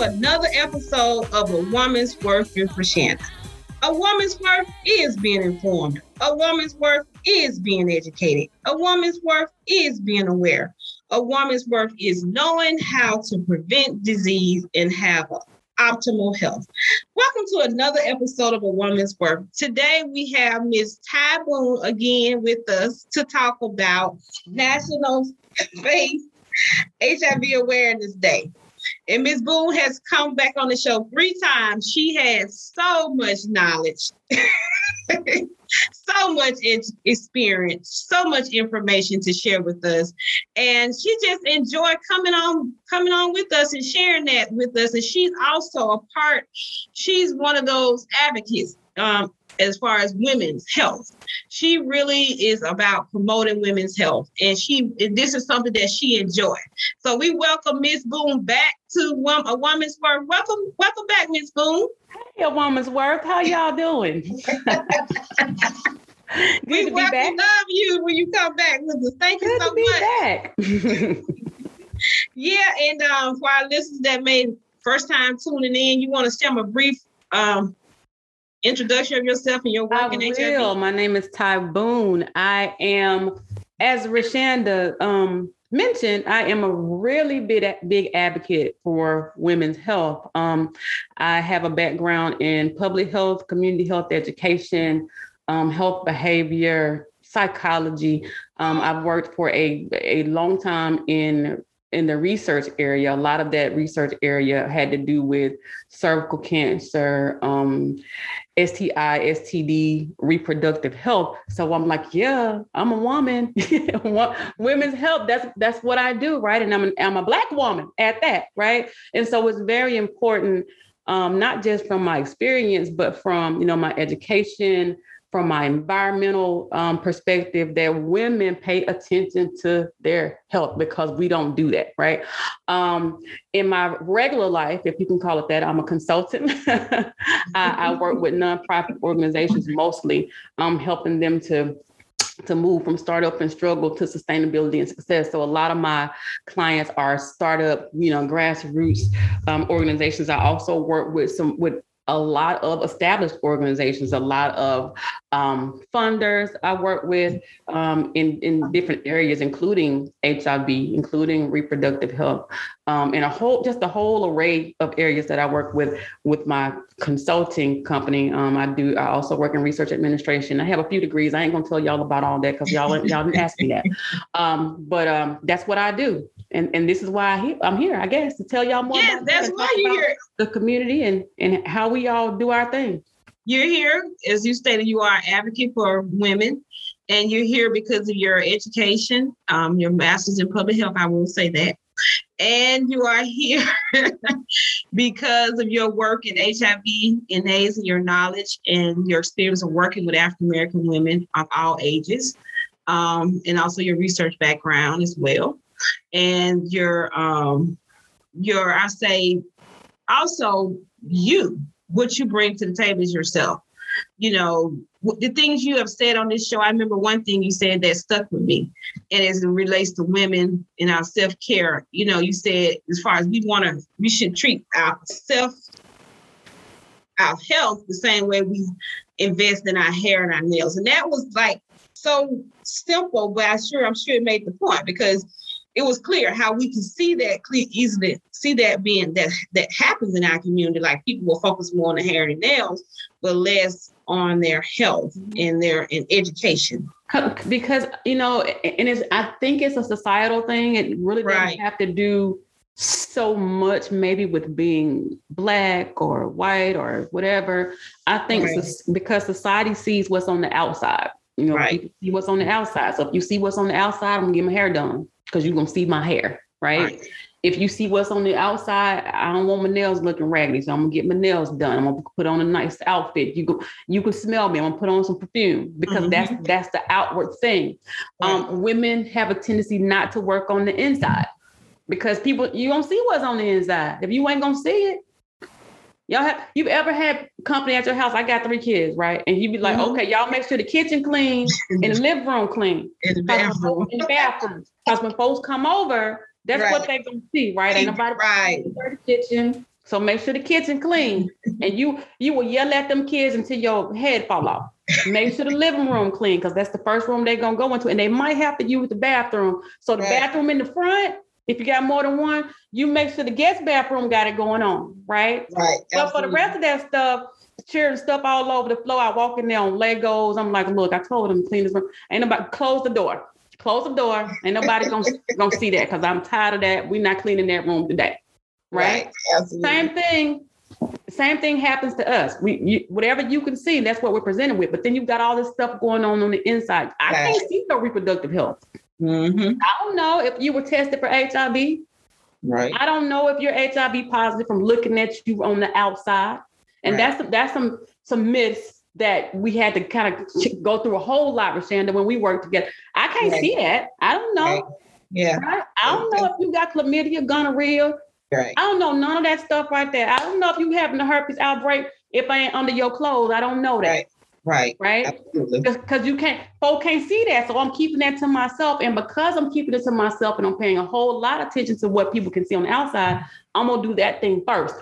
another episode of A Woman's Worth with Rashanda. A woman's worth is being informed. A woman's worth is being educated. A woman's worth is being aware. A woman's worth is knowing how to prevent disease and have optimal health. Welcome to another episode of A Woman's Worth. Today we have Ms. Ty Boone again with us to talk about National Faith HIV Awareness Day. And Ms. Boone has come back on the show three times. She has so much knowledge, so much experience, so much information to share with us. And she just enjoyed coming on, coming on with us and sharing that with us. And she's also a part, she's one of those advocates um, as far as women's health. She really is about promoting women's health, and she and this is something that she enjoyed. So we welcome Miss Boone back to a woman's worth. Welcome, welcome back, Miss Boone. Hey, a woman's worth. How y'all doing? we welcome love you when you come back with us. Thank Good you so much. yeah, and um, for our listeners that may first time tuning in, you want to share a brief um, introduction of yourself and your work I in will. HIV? My name is Ty Boone. I am, as Rashanda um, mentioned, I am a really big, big advocate for women's health. Um, I have a background in public health, community health education, um, health behavior, psychology. Um, I've worked for a, a long time in in the research area, a lot of that research area had to do with cervical cancer, um, STI, STD, reproductive health. So I'm like, yeah, I'm a woman. Women's health. That's that's what I do, right? And I'm an, I'm a black woman at that, right? And so it's very important, um, not just from my experience, but from you know my education, from my environmental um, perspective that women pay attention to their health because we don't do that, right? Um, in my regular life, if you can call it that, I'm a consultant. I, I, work with nonprofit organizations mostly, um, helping them to to move from startup and struggle to sustainability and success. So a lot of my clients are startup, you know, grassroots um, organizations. I also work with some with a lot of established organizations, a lot of um, funders I work with um, in, in different areas, including HIV, including reproductive health, um, and a whole just a whole array of areas that I work with with my consulting company. Um, I do. I also work in research administration. I have a few degrees. I ain't gonna tell y'all about all that because y'all y'all didn't ask me that. Um, but um, that's what I do, and and this is why I am here. I guess to tell y'all more. Yes, that's why you're here. The community and and how we all do our thing. You're here, as you stated, you are an advocate for women, and you're here because of your education, um, your master's in public health. I will say that. And you are here because of your work in HIV and AIDS and your knowledge and your experience of working with African American women of all ages, um, and also your research background as well. And your, um, your, I say, also you what you bring to the table is yourself. You know, the things you have said on this show, I remember one thing you said that stuck with me, and as it relates to women and our self care. You know, you said as far as we want to, we should treat our self, our health the same way we invest in our hair and our nails, and that was like so simple, but I sure I'm sure it made the point because it was clear how we can see that clear easily see that being that that happens in our community like people will focus more on the hair and nails but less on their health mm-hmm. and their in education because you know and it's i think it's a societal thing it really doesn't right. have to do so much maybe with being black or white or whatever i think right. because society sees what's on the outside you know right. see what's on the outside so if you see what's on the outside i'm gonna get my hair done because you're gonna see my hair, right? right? If you see what's on the outside, I don't want my nails looking raggedy, so I'm gonna get my nails done. I'm gonna put on a nice outfit. You go, you can smell me. I'm gonna put on some perfume because mm-hmm. that's that's the outward thing. Right. Um, women have a tendency not to work on the inside because people you don't see what's on the inside. If you ain't gonna see it, Y'all have you've ever had company at your house? I got three kids, right? And you'd be like, Mhm. okay, y'all make sure the kitchen clean and the living room clean. And the bathroom. Because when folks come over, that's Right. what they're gonna see, right? Ain't nobody Right. dirty kitchen. So make sure the kitchen clean. and you you will yell at them kids until your head fall off. Make sure the living room clean because that's the first room they're gonna go into. And they might have to use the bathroom. So the Right. bathroom in the front, if you got more than one, you make sure the guest bathroom got it going on, right? Right. But for the rest of that stuff, chairs and stuff all over the floor. I walk in there on Legos. I'm like, look, I told them to clean this room. Ain't nobody close the door. Close the door. Ain't nobody gonna, gonna see that because I'm tired of that. We're not cleaning that room today. Right? Absolutely. Same thing. Same thing happens to us. We you, whatever you can see, that's what we're presented with. But then you've got all this stuff going on on the inside. I Right. can't see no reproductive health. Mm-hmm. I don't know if you were tested for HIV. Right. I don't know if you're HIV positive from looking at you on the outside. And Right. that's that's some some myths that we had to kind of go through a whole lot, Rashanda, when we worked together. I can't Right. see that. I don't know. Right. Yeah. Right? I don't know if you got chlamydia, gonorrhea. Right. I don't know none of that stuff right there. I don't know if you having a herpes outbreak if I ain't under your clothes. I don't know that. Right. Right. Absolutely. because you can't folk can't see that so i'm keeping that to myself and because i'm keeping it to myself and i'm paying a whole lot of attention to what people can see on the outside i'm gonna do that thing first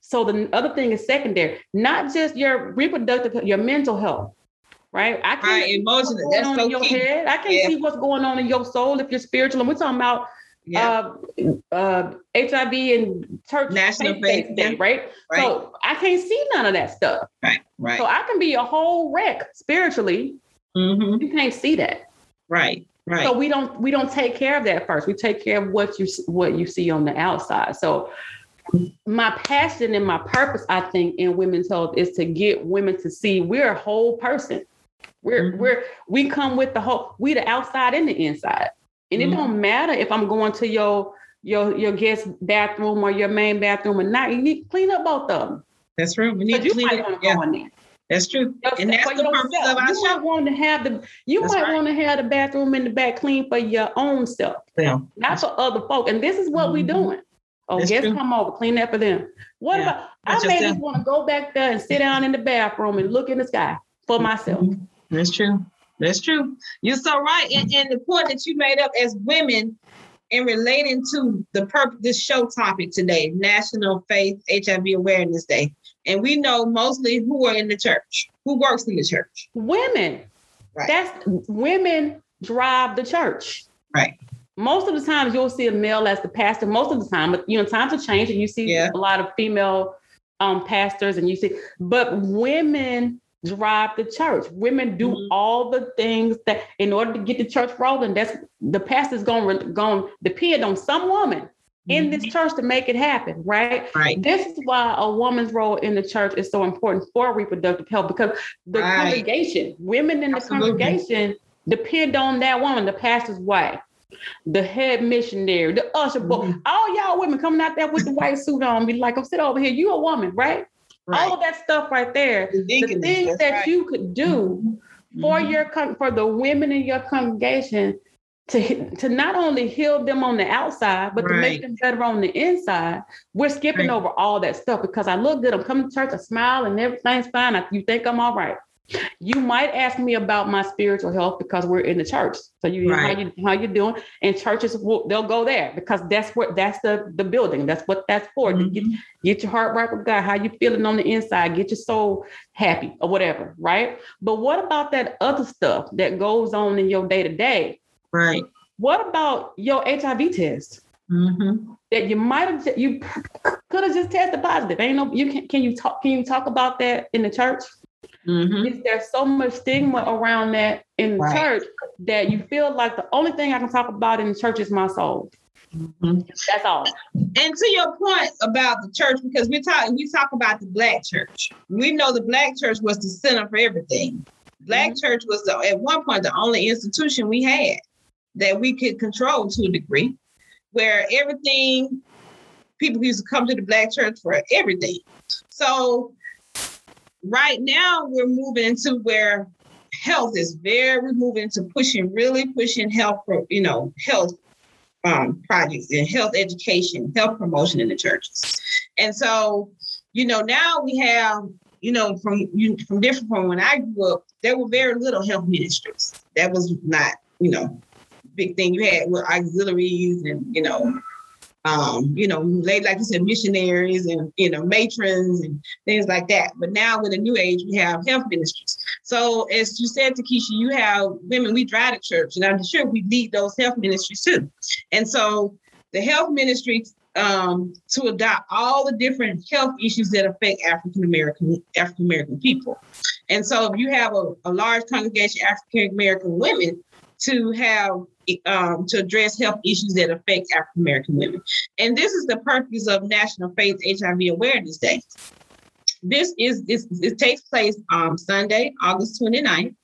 so the other thing is secondary not just your reproductive your mental health right i can't Right. see what's Emotional. going That's on so in your key. head i can't Yeah. see what's going on in your soul if you're spiritual and we're talking about Yeah. uh, uh, hiv and church National faith faith, yeah. right? Right. so i can't see none of that stuff right. Right. so i can be a whole wreck spiritually mm-hmm. you can't see that Right. Right. so we don't we don't take care of that first. We take care of what you what you see on the outside. So my passion and my purpose, I think, in women's health is to get women to see we're a whole person. We're Mhm. we're we come with the whole we the outside and the inside. And Mhm. it don't matter if I'm going to your your your guest bathroom or your main bathroom or not. You need to clean up both of them. that's true. We need to you clean want Yeah. go in there. That's true. Yourself- And that's the purpose yourself. of our you show. might want to have the you That's might right. want to have the bathroom in the back clean for your own self Yeah. not for other folk. And this is what we Mhm. doing. Oh, That's guests true. come over, clean that for them. What Yeah. about I may just want to go back there and sit down in the bathroom and look in the sky for myself. Mhm. That's true. That's true. You're so right. And, and the point that you made up as women in relating to the purpose this show topic today, National Faith HIV Awareness Day. And we know mostly who are in the church, who works in the church. Women, Right. that's women drive the church. Right. Most of the times you'll see a male as the pastor. Most of the time, but you know, times are changing. You see Yeah. a lot of female um, pastors, and you see, but women drive the church. Women do Mhm. all the things that in order to get the church rolling. That's the pastor's going to depend on some woman in this church to make it happen, right? Right. This is why a woman's role in the church is so important for reproductive health because the Right. congregation, women in the Absolutely. congregation depend on that woman, the pastor's wife, the head missionary, the usher boy. Mhm. All y'all women coming out there with the white suit on, be like, I'm sit over here. You a woman, right?" All Right. of that stuff right there. The The things that right. you could do for Mhm. your for the women in your congregation to to not only heal them on the outside, but to make them better on the inside. We're skipping Right. over all that stuff because I look good. I'm coming to church, I smile, and everything's fine. I, you think I'm all right. You might ask me about my spiritual health because we're in the church. So you Right. how you how you doing? And churches will they'll go there because that's what that's the the building. That's what that's for. To get get your heart right with God, how you feeling on the inside, get your soul happy or whatever, right? But what about that other stuff that goes on in your day to day? Right. What about your HIV test Mhm. that you might have you could have just tested positive? Ain't no you can can you talk can you talk about that in the church? Mhm. Is there so much stigma around that in the Right. church that you feel like the only thing I can talk about in the church is my soul? Mhm. That's all. And to your point about the church, because we talk we talk about the black church. We know the black church was the center for everything. Black church was the, at one point the only institution we had that we could control to a degree, where everything people used to come to the black church for everything. So right now we're moving to where health is very moving to pushing really pushing health pro, you know health um, projects and health education, health promotion in the churches. And so you know, now we have, you know, from you from different from when I grew up, there were very little health ministries. That was not, you know, big thing. You had with auxiliaries and you know, um, you know, like you said, missionaries and you know, matrons and things like that. But now with the new age, we have health ministries. So as you said, Tykeysha, you have women, we drive to church, and I'm sure we lead those health ministries too. And so the health ministry um, to adopt all the different health issues that affect African American African American people. And so if you have a, a large congregation African American women to have um, to address health issues that affect African American women. And this is the purpose of National Faith HIV Awareness Day. This is this it takes place on um, Sunday, August 29th.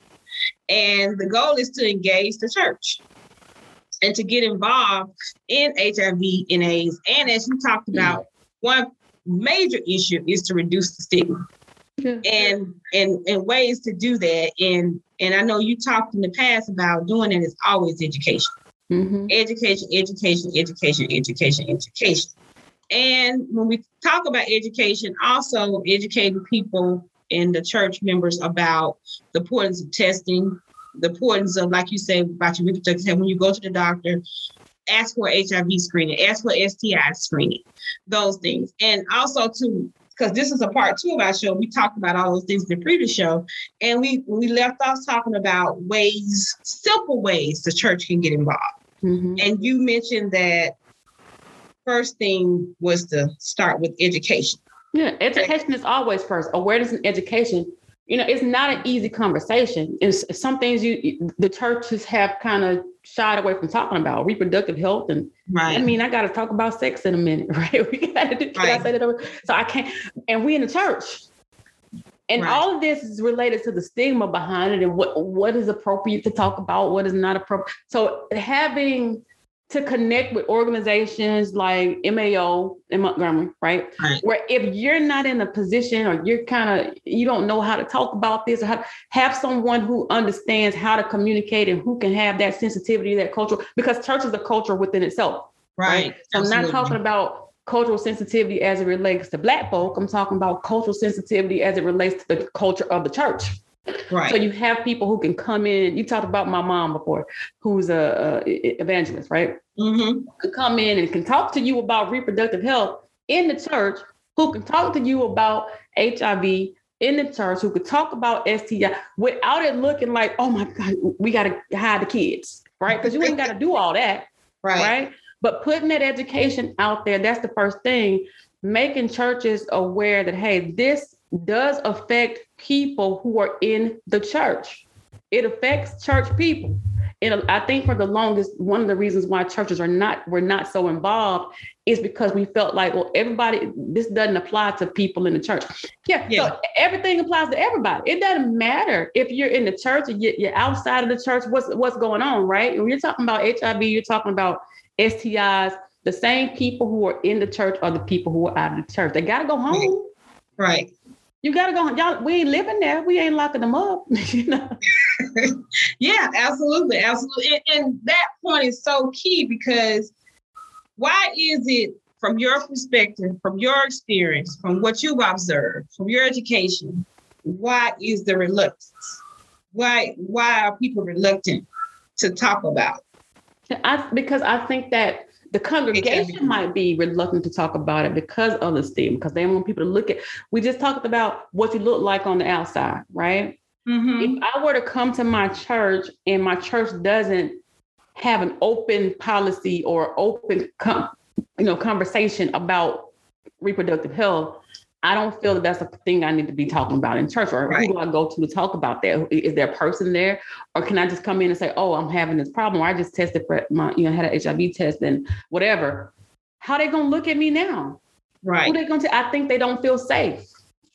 And the goal is to engage the church and to get involved in HIV and AIDS. And as you talked about, one major issue is to reduce the stigma. And and and ways to do that. And and I know you talked in the past about doing it is always education. Mm-hmm. Education, education, education, education, education. And when we talk about education, also educating people and the church members about the importance of testing, the importance of, like you say, about your reproductive health, when you go to the doctor, ask for HIV screening, ask for STI screening, those things. And also to because this is a part two of our show. We talked about all those things in the previous show, and we we left off talking about ways, simple ways the church can get involved. Mm-hmm. And you mentioned that first thing was to start with education. Yeah, education is always first. Awareness and education you know, it's not an easy conversation. It's some things you the churches have kind of shied away from talking about reproductive health and right. I mean, I got to talk about sex in a minute, right? We got to do. Right. I say that over? So I can't. And we in the church, and right. all of this is related to the stigma behind it and what what is appropriate to talk about, what is not appropriate. So having to connect with organizations like MAO in Montgomery, right? right? Where if you're not in a position or you're kind of you don't know how to talk about this or how have someone who understands how to communicate and who can have that sensitivity, that culture, because church is a culture within itself. Right. right? So I'm not talking about cultural sensitivity as it relates to black folk. I'm talking about cultural sensitivity as it relates to the culture of the church. Right. So you have people who can come in. You talked about my mom before, who's a, a evangelist, right? Mm-hmm. Could come in and can talk to you about reproductive health in the church. Who can talk to you about HIV in the church? Who could talk about STI without it looking like, oh my God, we got to hide the kids, right? Because you ain't got to do all that, right? Right. But putting that education out there, that's the first thing. Making churches aware that hey, this does affect people who are in the church. It affects church people. And I think for the longest, one of the reasons why churches are not were not so involved is because we felt like, well, everybody, this doesn't apply to people in the church. Yeah, yeah. so everything applies to everybody. It doesn't matter if you're in the church or you're outside of the church. What's what's going on, right? When you're talking about HIV, you're talking about STIs. The same people who are in the church are the people who are out of the church. They got to go home. Right. You gotta go. Y'all, we ain't living there. We ain't locking them up. you know. yeah, absolutely, absolutely. And, and that point is so key because why is it, from your perspective, from your experience, from what you've observed, from your education, why is the reluctance? Why why are people reluctant to talk about? I because I think that the congregation might be reluctant to talk about it because of the stigma, because they want people to look at. We just talked about what you look like on the outside, right? Mm-hmm. If I were to come to my church and my church doesn't have an open policy or open, com- you know, conversation about reproductive health, I don't feel that that's a thing I need to be talking about in church. Or right. who do I go to to talk about that? Is there a person there, or can I just come in and say, "Oh, I'm having this problem," or I just tested for my, you know, had an HIV test and whatever? How they gonna look at me now? Right. Who they gonna? T- I think they don't feel safe.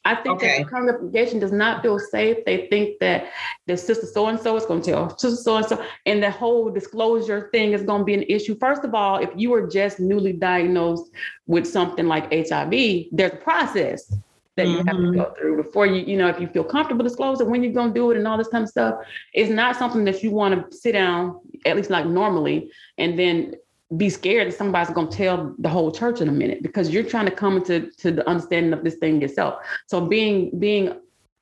I think okay. that the congregation does not feel safe. They think that the sister so and so is going to tell sister so and so, and the whole disclosure thing is going to be an issue. First of all, if you are just newly diagnosed with something like HIV, there's a process that mm-hmm. you have to mm-hmm. go through before you, you know, if you feel comfortable disclosing when you're going to do it and all this kind of stuff. It's not something that you want to sit down, at least like normally, and then be scared that somebody's going to tell the whole church in a minute because you're trying to come into to the understanding of this thing yourself. So being being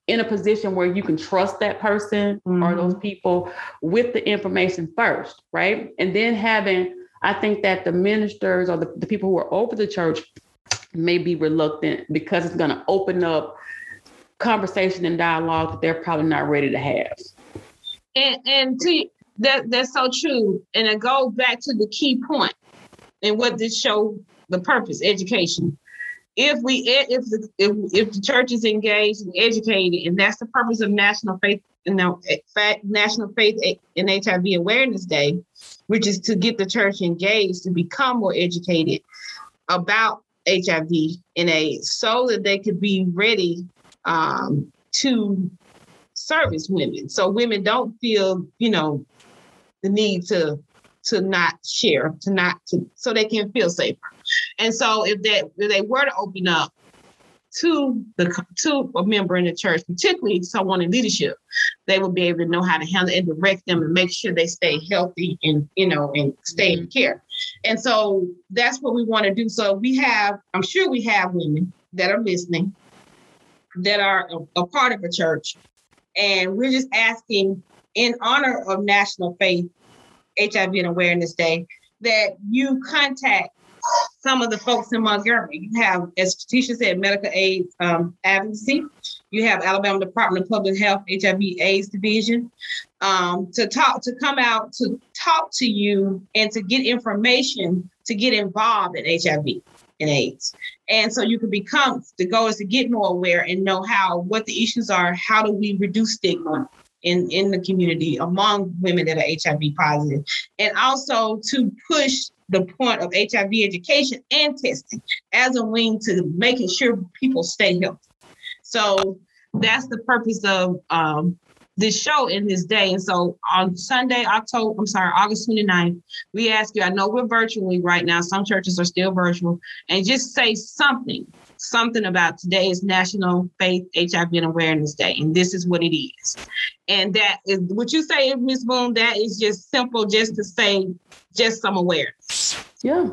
in a position where you can trust that person mm-hmm. or those people with the information first, right? And then having, I think that the ministers or the, the people who are over the church may be reluctant because it's going to open up conversation and dialogue that they're probably not ready to have. And and to that that's so true. And it goes back to the key point and what this show the purpose, education. If we if the if, if the church is engaged and educated, and that's the purpose of National Faith you know, National Faith and HIV Awareness Day, which is to get the church engaged to become more educated about HIV and AIDS so that they could be ready um, to service women. So women don't feel, you know, the need to to not share, to not to so they can feel safer. And so if that if they were to open up to the to a member in the church, particularly someone in leadership, they will be able to know how to handle and direct them and make sure they stay healthy and you know and stay in mm-hmm. care. And so that's what we want to do. So we have, I'm sure we have women that are listening that are a, a part of a church. And we're just asking in honor of National Faith HIV and Awareness Day that you contact some of the folks in Montgomery. You have, as Tisha said, medical aid um, advocacy. You have Alabama Department of Public Health HIV AIDS Division um, to talk, to come out to talk to you and to get information to get involved in HIV and AIDS. And so you can become, the goal is to get more aware and know how, what the issues are, how do we reduce stigma in, in the community among women that are HIV positive, and also to push the point of HIV education and testing as a wing to making sure people stay healthy. So that's the purpose of um, this show in this day. And so on Sunday, October, I'm sorry, August 29th, we ask you, I know we're virtually right now, some churches are still virtual, and just say something, something about today is National Faith HIV and Awareness Day, and this is what it is. And that is what you say, Ms. Boone, that is just simple, just to say, just some awareness. Yeah.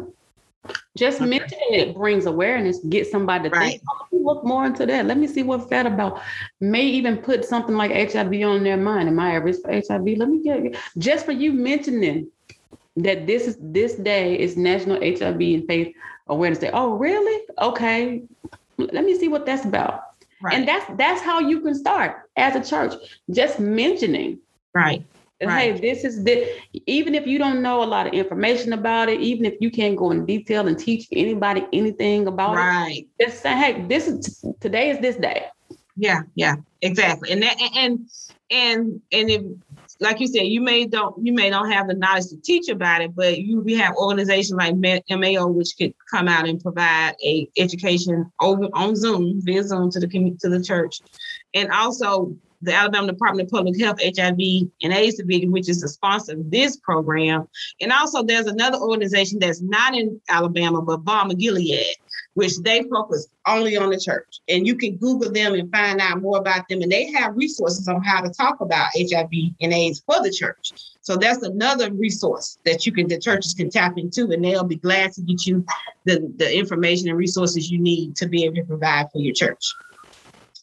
Just okay. mentioning it brings awareness, get somebody to right. think, oh, let me look more into that. Let me see what's that about. May even put something like HIV on their mind. Am I at risk for HIV? Let me get just for you mentioning that this is this day is National HIV and Faith Awareness Day. Oh, really? Okay. Let me see what that's about. Right. And that's that's how you can start as a church. Just mentioning. Right. Right. Hey, this is the even if you don't know a lot of information about it, even if you can't go in detail and teach anybody anything about right. it, Right. just say, hey, this is today is this day. Yeah, yeah, exactly. And that and and and if like you said, you may don't you may don't have the knowledge to teach about it, but you we have organizations like MAO which could come out and provide a education over on Zoom via Zoom to the to the church, and also the Alabama Department of Public Health HIV and AIDS Division, which is the sponsor of this program. And also there's another organization that's not in Alabama, but Balm Gilead, which they focus only on the church. And you can Google them and find out more about them. And they have resources on how to talk about HIV and AIDS for the church. So that's another resource that you can, the churches can tap into, and they'll be glad to get you the, the information and resources you need to be able to provide for your church.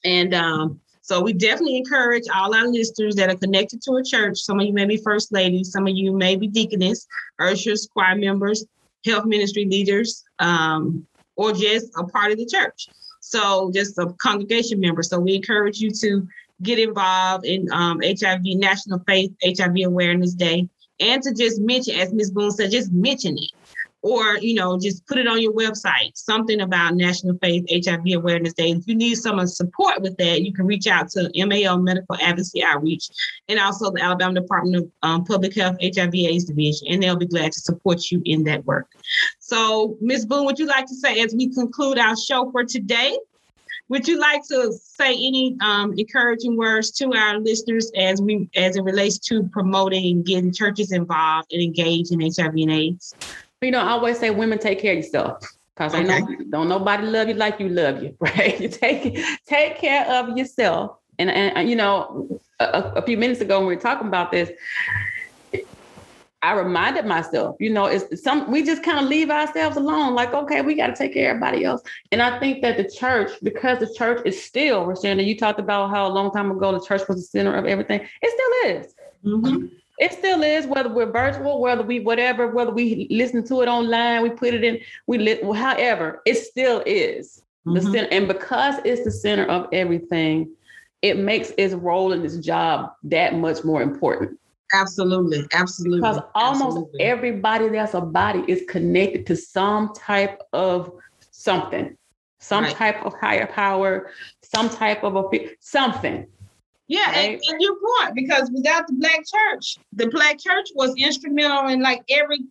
And um, so we definitely encourage all our listeners that are connected to a church. Some of you may be first ladies, some of you may be deaconess, ushers, choir members, health ministry leaders, um, or just a part of the church. So just a congregation member. So we encourage you to get involved in um, HIV National Faith HIV Awareness Day and to just mention, as Ms. Boone said, just mention it or you know just put it on your website something about national faith hiv awareness day if you need some support with that you can reach out to MAO medical advocacy outreach and also the alabama department of um, public health hiv aids division and they'll be glad to support you in that work so ms boone would you like to say as we conclude our show for today would you like to say any um, encouraging words to our listeners as we as it relates to promoting and getting churches involved and engaged in HIV and AIDS? You know, I always say women take care of yourself. Cause okay. I know don't nobody love you like you love you, right? You take take care of yourself. And and you know, a, a few minutes ago when we were talking about this, I reminded myself, you know, it's some we just kind of leave ourselves alone, like, okay, we got to take care of everybody else. And I think that the church, because the church is still, Rashanda, you talked about how a long time ago the church was the center of everything. It still is. Mm-hmm. It still is, whether we're virtual, whether we whatever, whether we listen to it online, we put it in, we lit, however, it still is mm-hmm. the center. And because it's the center of everything, it makes its role in its job that much more important. Absolutely. Absolutely. Because almost Absolutely. everybody that's a body is connected to some type of something, some right. type of higher power, some type of a something. Yeah, right? and, and your point, because without the black church, the black church was instrumental in like every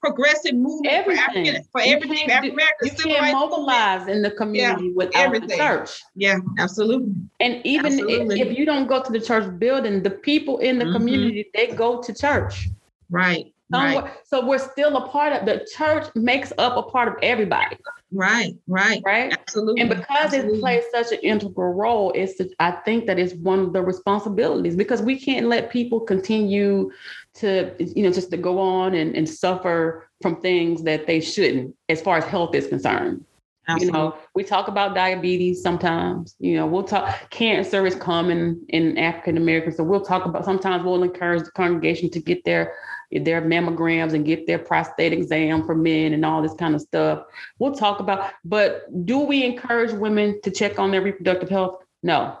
progressive movement everything. for African for everything African You can't mobilize in the community yeah, without everything. the church. Yeah, absolutely. And even absolutely. If, if, you don't go to the church building, the people in the mm-hmm. community they go to church. Right. Right. So we're still a part of the church makes up a part of everybody. Right, right, right. Absolutely. And because Absolutely. it plays such an integral role, it's I think that it's one of the responsibilities because we can't let people continue to, you know, just to go on and, and suffer from things that they shouldn't as far as health is concerned. Absolutely. You know, we talk about diabetes sometimes. You know, we'll talk cancer is common in African Americans. So we'll talk about sometimes we'll encourage the congregation to get their their mammograms and get their prostate exam for men and all this kind of stuff. We'll talk about, but do we encourage women to check on their reproductive health? No.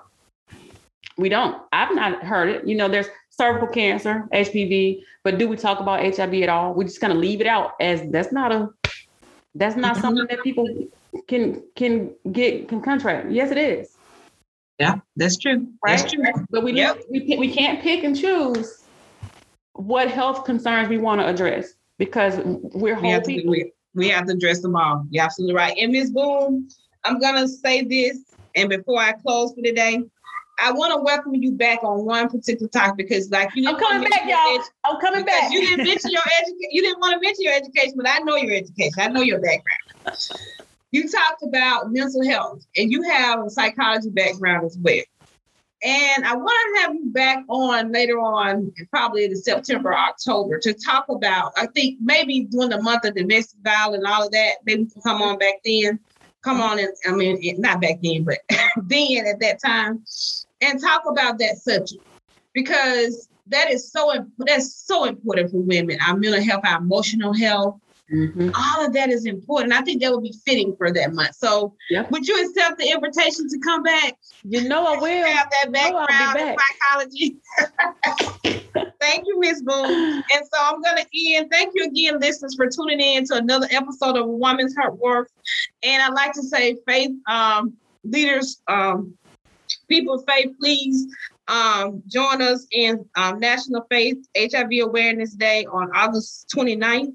We don't. I've not heard it. You know, there's cervical cancer, HPV, but do we talk about HIV at all? We just kind of leave it out as that's not a that's not mm-hmm. something that people can can get can contract. Yes, it is. Yeah, that's true. Right? That's true. But we yep. we we can't pick and choose what health concerns we want to address because we're whole we have people. To, we, we have to address them all. You're absolutely right. And Ms. Boone, I'm gonna say this, and before I close for today, I want to welcome you back on one particular topic because, like, you. I'm coming back, y'all. Edu- I'm coming back. You didn't mention your education. You didn't want to mention your education, but I know your education. I know your background. You talked about mental health, and you have a psychology background as well. And I want to have you back on later on, probably in September, October, to talk about, I think maybe during the month of domestic violence and all of that, maybe come on back then. Come on, and I mean, eh, not back then, but then at that time, and talk about that subject because that is so that's so important for women. Our mental health, our emotional health, Mm-hmm. All of that is important. I think that would be fitting for that month. So, yep. would you accept the invitation to come back? You know, I will. Have that background in psychology. thank you, Miss Boone. And so I'm going to end. Thank you again, listeners, for tuning in to another episode of Woman's Heart Work. And I'd like to say, faith um, leaders, um, people of faith, please um, join us in um, National Faith HIV Awareness Day on August 29th.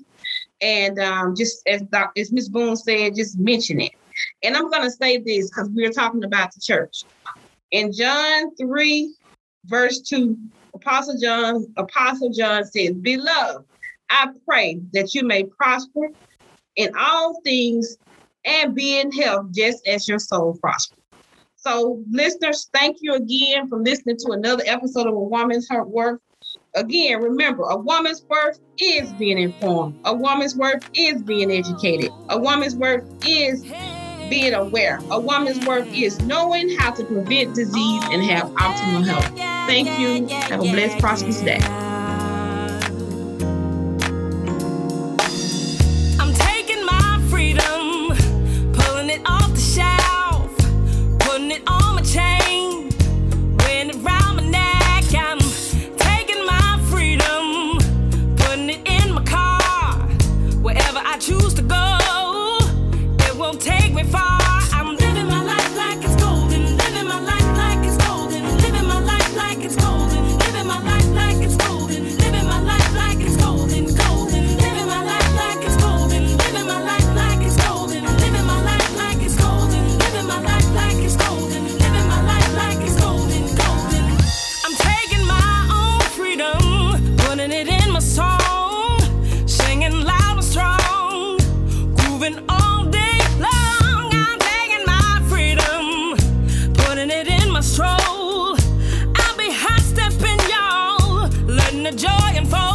And um, just as Dr. as Ms. Boone said, just mention it. And I'm going to say this because we are talking about the church. In John 3, verse 2, Apostle John, Apostle John says, Beloved, I pray that you may prosper in all things and be in health just as your soul prospers. So, listeners, thank you again for listening to another episode of A Woman's Heart Work. Again, remember, a woman's worth is being informed. A woman's worth is being educated. A woman's worth is being aware. A woman's worth is knowing how to prevent disease and have optimal health. Thank you. Have a blessed, prosperous day. And for